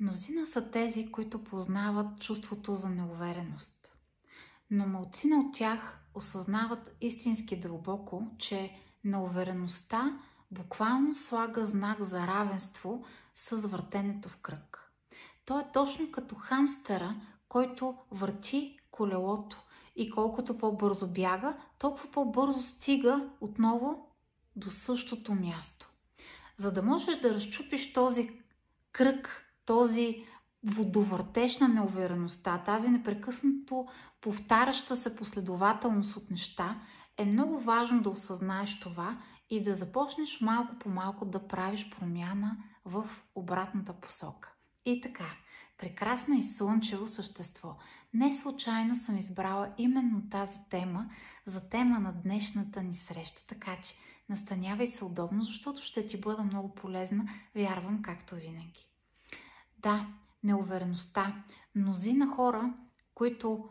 Мнозина са тези, които познават чувството за неувереност. Но малцина от тях осъзнават истински дълбоко, че неувереността буквално слага знак за равенство с въртенето в кръг. То е точно като хамстера, който върти колелото и колкото по-бързо бяга, толкова по-бързо стига отново до същото място. За да можеш да разчупиш този кръг този водовъртеж на неувереността, тази непрекъснато повтаряща се последователност от неща, е много важно да осъзнаеш това и да започнеш малко по малко да правиш промяна в обратната посока. И така, прекрасно и слънчево същество. Не случайно съм избрала именно тази тема за тема на днешната ни среща, така че настанявай се удобно, защото ще ти бъда много полезна, вярвам, както винаги. Да, неувереността. Мнозина хора, които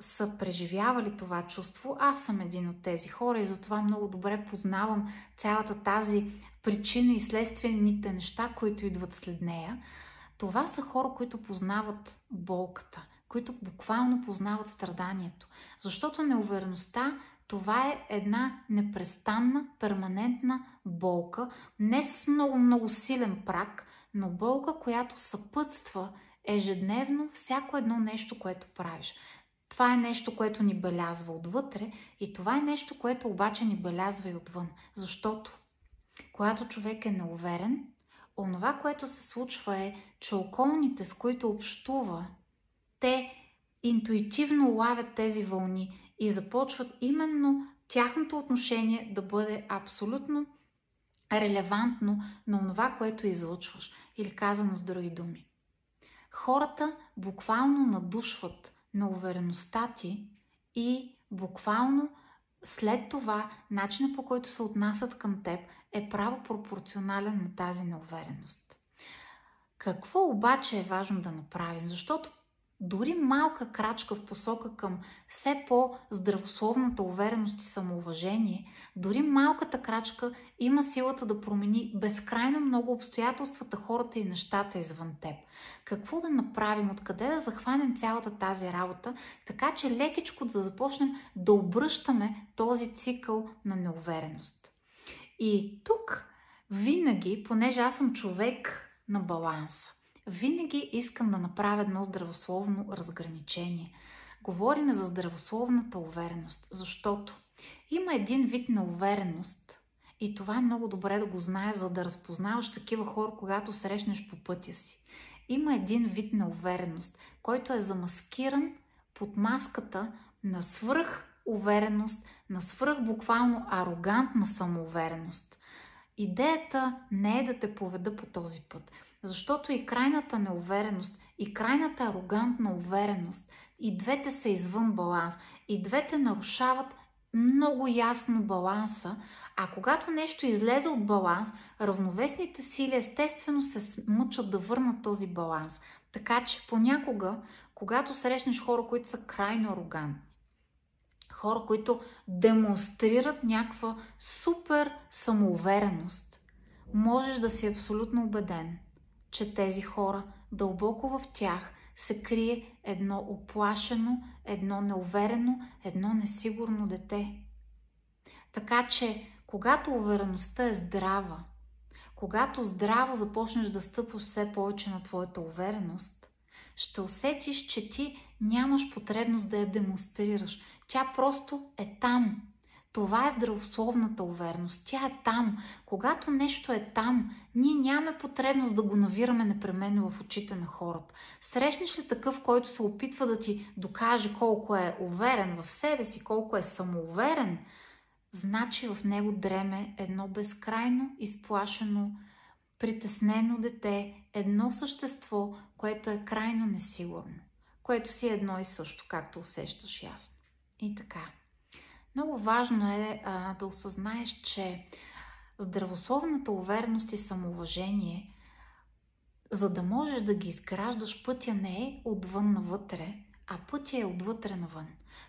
са преживявали това чувство, аз съм един от тези хора и затова много добре познавам цялата тази причина и следствените неща, които идват след нея. Това са хора, които познават болката, които буквално познават страданието. Защото неувереността това е една непрестанна, перманентна болка, не с много-много силен прак, но болка, която съпътства ежедневно всяко едно нещо, което правиш. Това е нещо, което ни белязва отвътре и това е нещо, което обаче ни белязва и отвън. Защото, когато човек е неуверен, онова, което се случва е, че околните, с които общува, те интуитивно лавят тези вълни и започват именно тяхното отношение да бъде абсолютно релевантно на това, което излъчваш. Или казано с други думи. Хората буквално надушват на увереността ти и буквално след това начинът по който се отнасят към теб е право пропорционален на тази неувереност. Какво обаче е важно да направим? Защото дори малка крачка в посока към все по-здравословната увереност и самоуважение, дори малката крачка има силата да промени безкрайно много обстоятелствата, хората и нещата извън теб. Какво да направим, откъде да захванем цялата тази работа, така че лекичко да започнем да обръщаме този цикъл на неувереност. И тук винаги, понеже аз съм човек на баланса, винаги искам да направя едно здравословно разграничение. Говорим за здравословната увереност, защото има един вид на увереност и това е много добре да го знаеш, за да разпознаваш такива хора, когато срещнеш по пътя си. Има един вид на увереност, който е замаскиран под маската на свръх увереност, на свръх буквално арогантна самоувереност. Идеята не е да те поведа по този път. Защото и крайната неувереност, и крайната арогантна увереност, и двете са извън баланс, и двете нарушават много ясно баланса, а когато нещо излезе от баланс, равновесните сили естествено се мъчат да върнат този баланс. Така че понякога, когато срещнеш хора, които са крайно арогантни, хора, които демонстрират някаква супер самоувереност, можеш да си абсолютно убеден – че тези хора, дълбоко в тях, се крие едно оплашено, едно неуверено, едно несигурно дете. Така че, когато увереността е здрава, когато здраво започнеш да стъпваш все повече на твоята увереност, ще усетиш, че ти нямаш потребност да я демонстрираш. Тя просто е там. Това е здравословната увереност. Тя е там. Когато нещо е там, ние нямаме потребност да го навираме непременно в очите на хората. Срещнеш ли такъв, който се опитва да ти докаже колко е уверен в себе си, колко е самоуверен, значи в него дреме едно безкрайно изплашено, притеснено дете, едно същество, което е крайно несигурно, което си е едно и също, както усещаш ясно. И така. Много важно е а, да осъзнаеш, че здравословната увереност и самоуважение, за да можеш да ги изграждаш, пътя не е отвън навътре, а пътя е отвътре навън.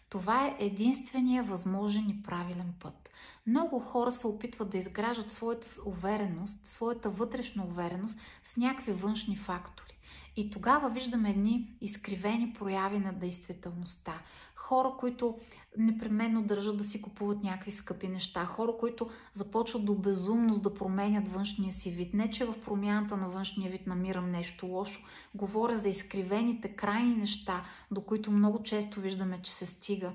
Това е единствения възможен и правилен път. Много хора се опитват да изграждат своята увереност, своята вътрешна увереност с някакви външни фактори. И тогава виждаме едни изкривени прояви на действителността. Хора, които непременно държат да си купуват някакви скъпи неща. Хора, които започват до безумност да променят външния си вид. Не, че в промяната на външния вид намирам нещо лошо. Говоря за изкривените крайни неща, до които много често виждаме, че се стига.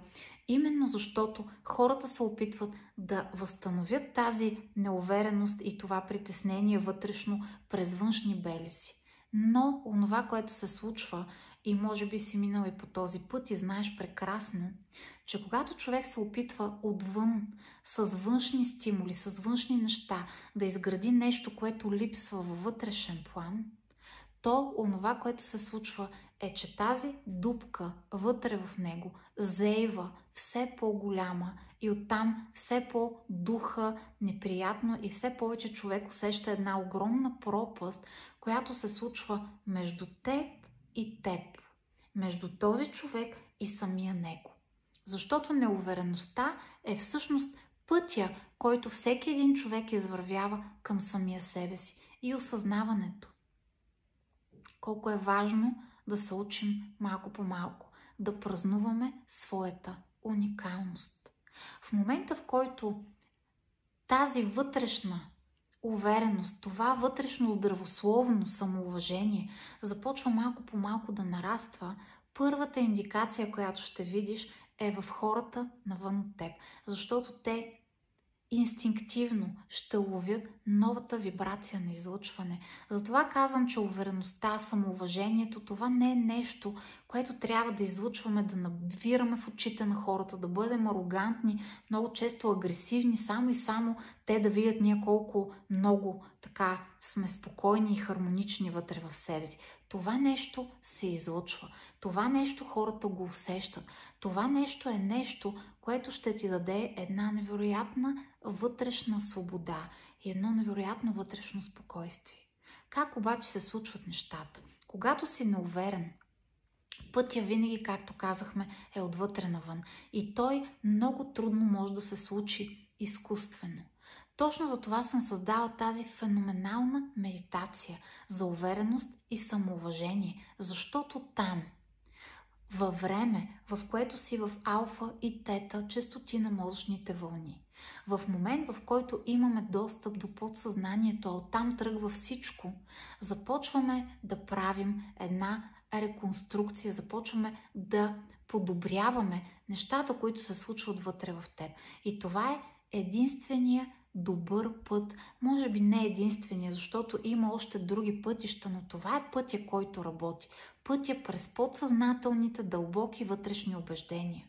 Именно защото хората се опитват да възстановят тази неувереност и това притеснение вътрешно през външни белеси. Но онова, което се случва, и може би си минал и по този път и знаеш прекрасно, че когато човек се опитва отвън, с външни стимули, с външни неща, да изгради нещо, което липсва във вътрешен план, то онова, което се случва е, че тази дупка вътре в него заева все по-голяма и оттам все по-духа, неприятно и все повече човек усеща една огромна пропаст, която се случва между теб и теб. Между този човек и самия него. Защото неувереността е всъщност пътя, който всеки един човек извървява към самия себе си и осъзнаването. Колко е важно да се учим малко по малко, да празнуваме своята уникалност. В момента, в който тази вътрешна увереност, това вътрешно здравословно самоуважение започва малко по малко да нараства, първата индикация, която ще видиш е в хората навън от теб. Защото те инстинктивно ще ловят новата вибрация на излъчване. Затова казвам, че увереността, самоуважението, това не е нещо, което трябва да излъчваме, да навираме в очите на хората, да бъдем арогантни, много често агресивни, само и само те да видят ние колко много така сме спокойни и хармонични вътре в себе си. Това нещо се излъчва. Това нещо хората го усещат. Това нещо е нещо, което ще ти даде една невероятна вътрешна свобода и едно невероятно вътрешно спокойствие. Как обаче се случват нещата? Когато си неуверен, пътя винаги, както казахме, е отвътре навън. И той много трудно може да се случи изкуствено. Точно за това съм създала тази феноменална медитация за увереност и самоуважение, защото там, във време, в което си в алфа и тета частоти на мозъчните вълни, в момент, в който имаме достъп до подсъзнанието, а оттам тръгва всичко, започваме да правим една реконструкция, започваме да подобряваме нещата, които се случват вътре в теб. И това е единствения добър път. Може би не единствения, защото има още други пътища, но това е пътя, който работи. Пътя през подсъзнателните дълбоки вътрешни убеждения.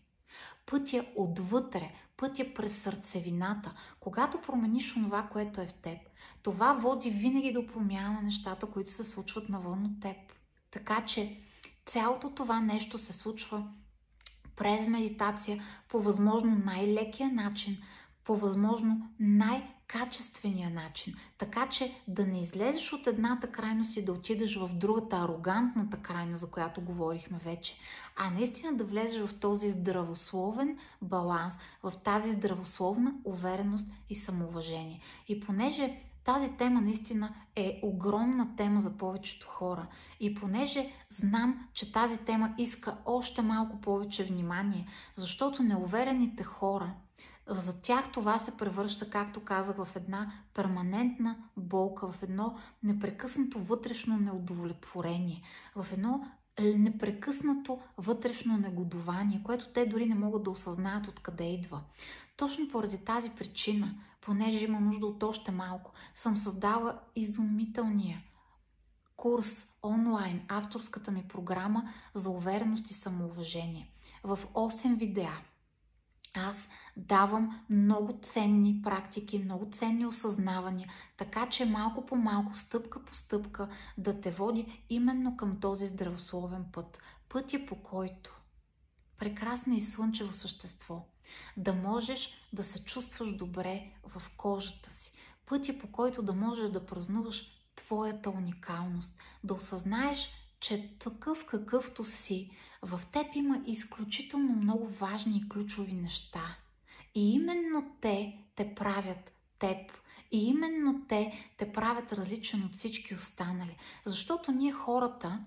Пътя отвътре, пътя през сърцевината. Когато промениш онова, което е в теб, това води винаги до промяна на нещата, които се случват навън от теб. Така че цялото това нещо се случва през медитация по възможно най-лекия начин, по възможно най-качествения начин. Така че да не излезеш от едната крайност и да отидеш в другата арогантната крайност, за която говорихме вече, а наистина да влезеш в този здравословен баланс, в тази здравословна увереност и самоуважение. И понеже тази тема наистина е огромна тема за повечето хора. И понеже знам, че тази тема иска още малко повече внимание, защото неуверените хора за тях това се превръща, както казах, в една перманентна болка, в едно непрекъснато вътрешно неудовлетворение, в едно непрекъснато вътрешно негодование, което те дори не могат да осъзнаят откъде идва. Точно поради тази причина, понеже има нужда от още малко, съм създала изумителния курс онлайн, авторската ми програма за увереност и самоуважение в 8 видеа аз давам много ценни практики, много ценни осъзнавания, така че малко по малко, стъпка по стъпка да те води именно към този здравословен път. Пътя по който прекрасно и слънчево същество, да можеш да се чувстваш добре в кожата си. Пътя по който да можеш да празнуваш твоята уникалност, да осъзнаеш, че такъв какъвто си, в теб има изключително много важни и ключови неща. И именно те те правят теб. И именно те те правят различен от всички останали. Защото ние хората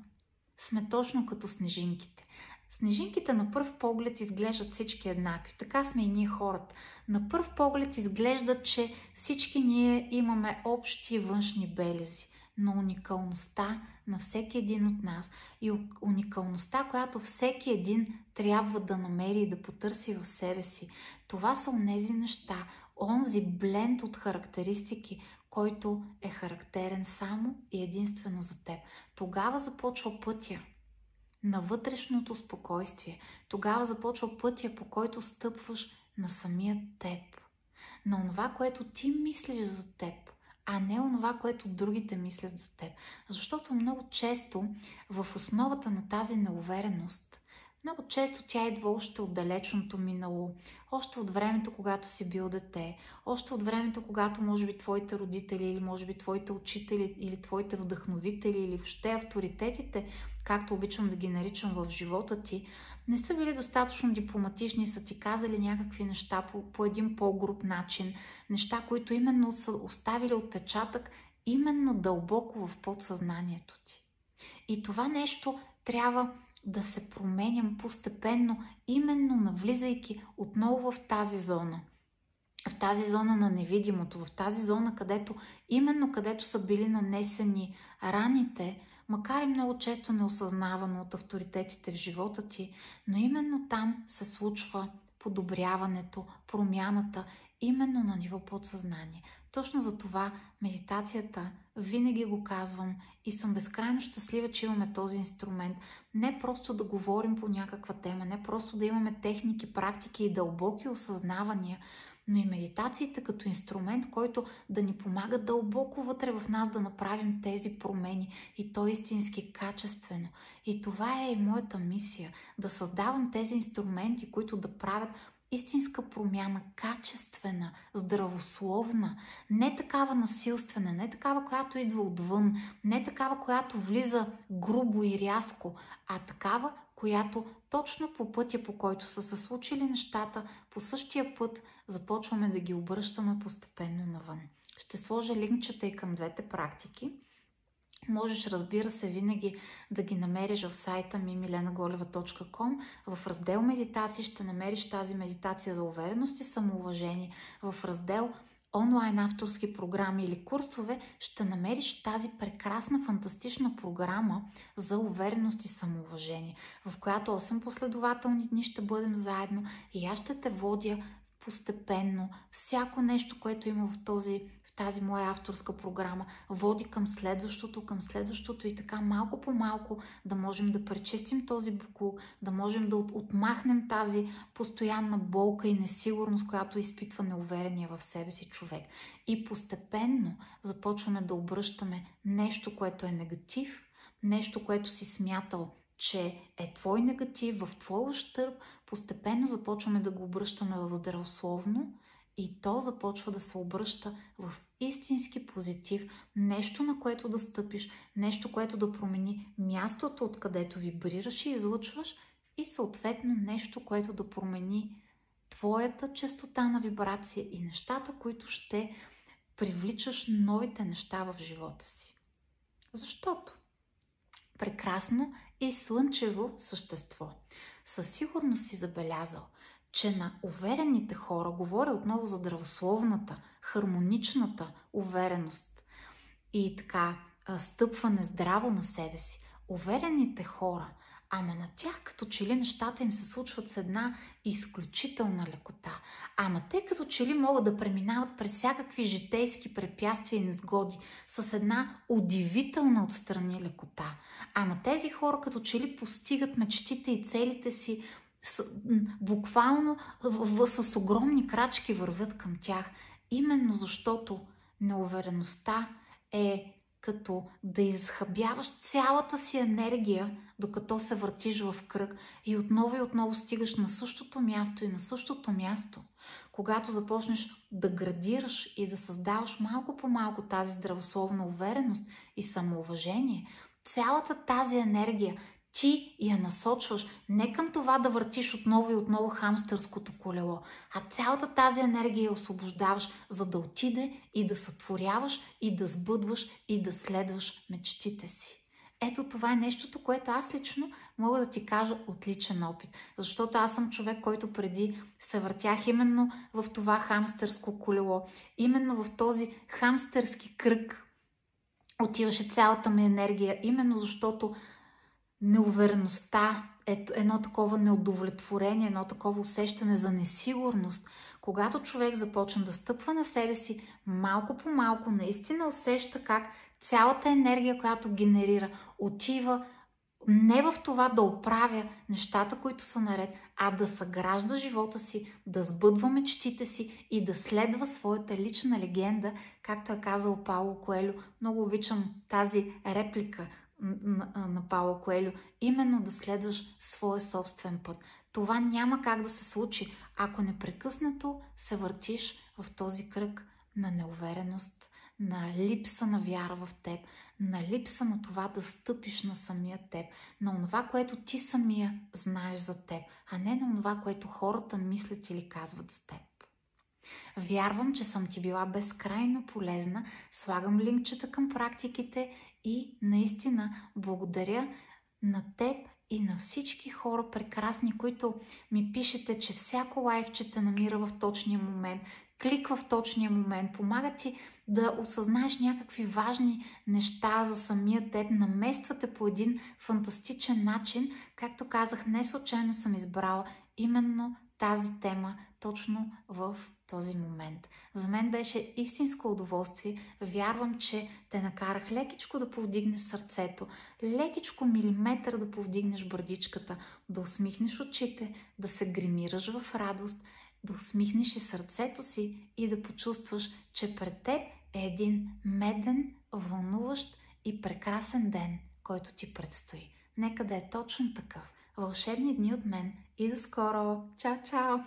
сме точно като снежинките. Снежинките на пръв поглед изглеждат всички еднакви. Така сме и ние хората. На пръв поглед изглежда, че всички ние имаме общи външни белези. Но уникалността на всеки един от нас и уникалността, която всеки един трябва да намери и да потърси в себе си, това са онези неща, онзи бленд от характеристики, който е характерен само и единствено за теб. Тогава започва пътя на вътрешното спокойствие. Тогава започва пътя, по който стъпваш на самия теб. На това, което ти мислиш за теб, а не онова, което другите мислят за теб. Защото много често в основата на тази неувереност много често тя идва още от далечното минало, още от времето, когато си бил дете, още от времето, когато може би твоите родители или може би твоите учители или твоите вдъхновители или въобще авторитетите, както обичам да ги наричам в живота ти, не са били достатъчно дипломатични са ти казали някакви неща по, по един по-груп начин, неща, които именно са оставили отпечатък именно дълбоко в подсъзнанието ти. И това нещо трябва да се променям постепенно, именно навлизайки отново в тази зона. В тази зона на невидимото, в тази зона, където именно където са били нанесени раните, макар и много често неосъзнавано от авторитетите в живота ти, но именно там се случва подобряването, промяната, именно на ниво подсъзнание. Точно за това медитацията, винаги го казвам и съм безкрайно щастлива, че имаме този инструмент. Не просто да говорим по някаква тема, не просто да имаме техники, практики и дълбоки осъзнавания, но и медитациите като инструмент, който да ни помага дълбоко вътре в нас да направим тези промени и то истински качествено. И това е и моята мисия да създавам тези инструменти, които да правят истинска промяна, качествена, здравословна, не такава насилствена, не такава, която идва отвън, не такава, която влиза грубо и рязко, а такава, която точно по пътя, по който са се случили нещата, по същия път започваме да ги обръщаме постепенно навън. Ще сложа линкчета и към двете практики. Можеш, разбира се, винаги да ги намериш в сайта ми milenagoleva.com. В раздел медитации ще намериш тази медитация за увереност и самоуважение. В раздел онлайн авторски програми или курсове ще намериш тази прекрасна, фантастична програма за увереност и самоуважение, в която 8 последователни дни ще бъдем заедно и аз ще те водя постепенно всяко нещо, което има в, този, в тази моя авторска програма, води към следващото, към следващото и така малко по малко да можем да пречистим този букул, да можем да отмахнем тази постоянна болка и несигурност, която изпитва неуверение в себе си човек. И постепенно започваме да обръщаме нещо, което е негатив, нещо, което си смятал че е твой негатив, в твой ущърб, постепенно започваме да го обръщаме в здравословно и то започва да се обръща в истински позитив, нещо на което да стъпиш, нещо, което да промени мястото, откъдето вибрираш и излъчваш и съответно нещо, което да промени твоята частота на вибрация и нещата, които ще привличаш новите неща в живота си. Защото прекрасно и слънчево същество. Със сигурност си забелязал, че на уверените хора, говоря отново за здравословната, хармоничната увереност и така стъпване здраво на себе си, уверените хора – Ама на тях като че ли нещата им се случват с една изключителна лекота. Ама те като че ли могат да преминават през всякакви житейски препятствия и незгоди с една удивителна отстрани лекота. Ама тези хора като че ли постигат мечтите и целите си с, буквално в, в, с огромни крачки вървят към тях. Именно защото неувереността е като да изхъбяваш цялата си енергия, докато се въртиш в кръг и отново и отново стигаш на същото място и на същото място. Когато започнеш да градираш и да създаваш малко по малко тази здравословна увереност и самоуважение, цялата тази енергия ти я насочваш не към това да въртиш отново и отново хамстърското колело, а цялата тази енергия я освобождаваш, за да отиде и да сътворяваш, и да сбъдваш, и да следваш мечтите си. Ето това е нещото, което аз лично мога да ти кажа отличен опит. Защото аз съм човек, който преди се въртях именно в това хамстърско колело, именно в този хамстърски кръг отиваше цялата ми енергия, именно защото неувереността, едно такова неудовлетворение, едно такова усещане за несигурност, когато човек започне да стъпва на себе си, малко по малко наистина усеща как цялата енергия, която генерира, отива не в това да оправя нещата, които са наред, а да съгражда живота си, да сбъдва мечтите си и да следва своята лична легенда, както е казал Пауло Коелю. Много обичам тази реплика, на, Пауло Коелю, именно да следваш своя собствен път. Това няма как да се случи, ако непрекъснато се въртиш в този кръг на неувереност, на липса на вяра в теб, на липса на това да стъпиш на самия теб, на това, което ти самия знаеш за теб, а не на това, което хората мислят или казват за теб. Вярвам, че съм ти била безкрайно полезна. Слагам линкчета към практиките и наистина благодаря на теб и на всички хора прекрасни, които ми пишете, че всяко лайфче те намира в точния момент, кликва в точния момент, помага ти да осъзнаеш някакви важни неща за самия теб, намествате по един фантастичен начин. Както казах, не случайно съм избрала именно тази тема точно в този момент. За мен беше истинско удоволствие. Вярвам, че те накарах лекичко да повдигнеш сърцето, лекичко милиметър да повдигнеш бърдичката, да усмихнеш очите, да се гримираш в радост, да усмихнеш и сърцето си и да почувстваш, че пред теб е един меден, вълнуващ и прекрасен ден, който ти предстои. Нека да е точно такъв. Вълшебни дни от мен и до скоро! Чао, чао!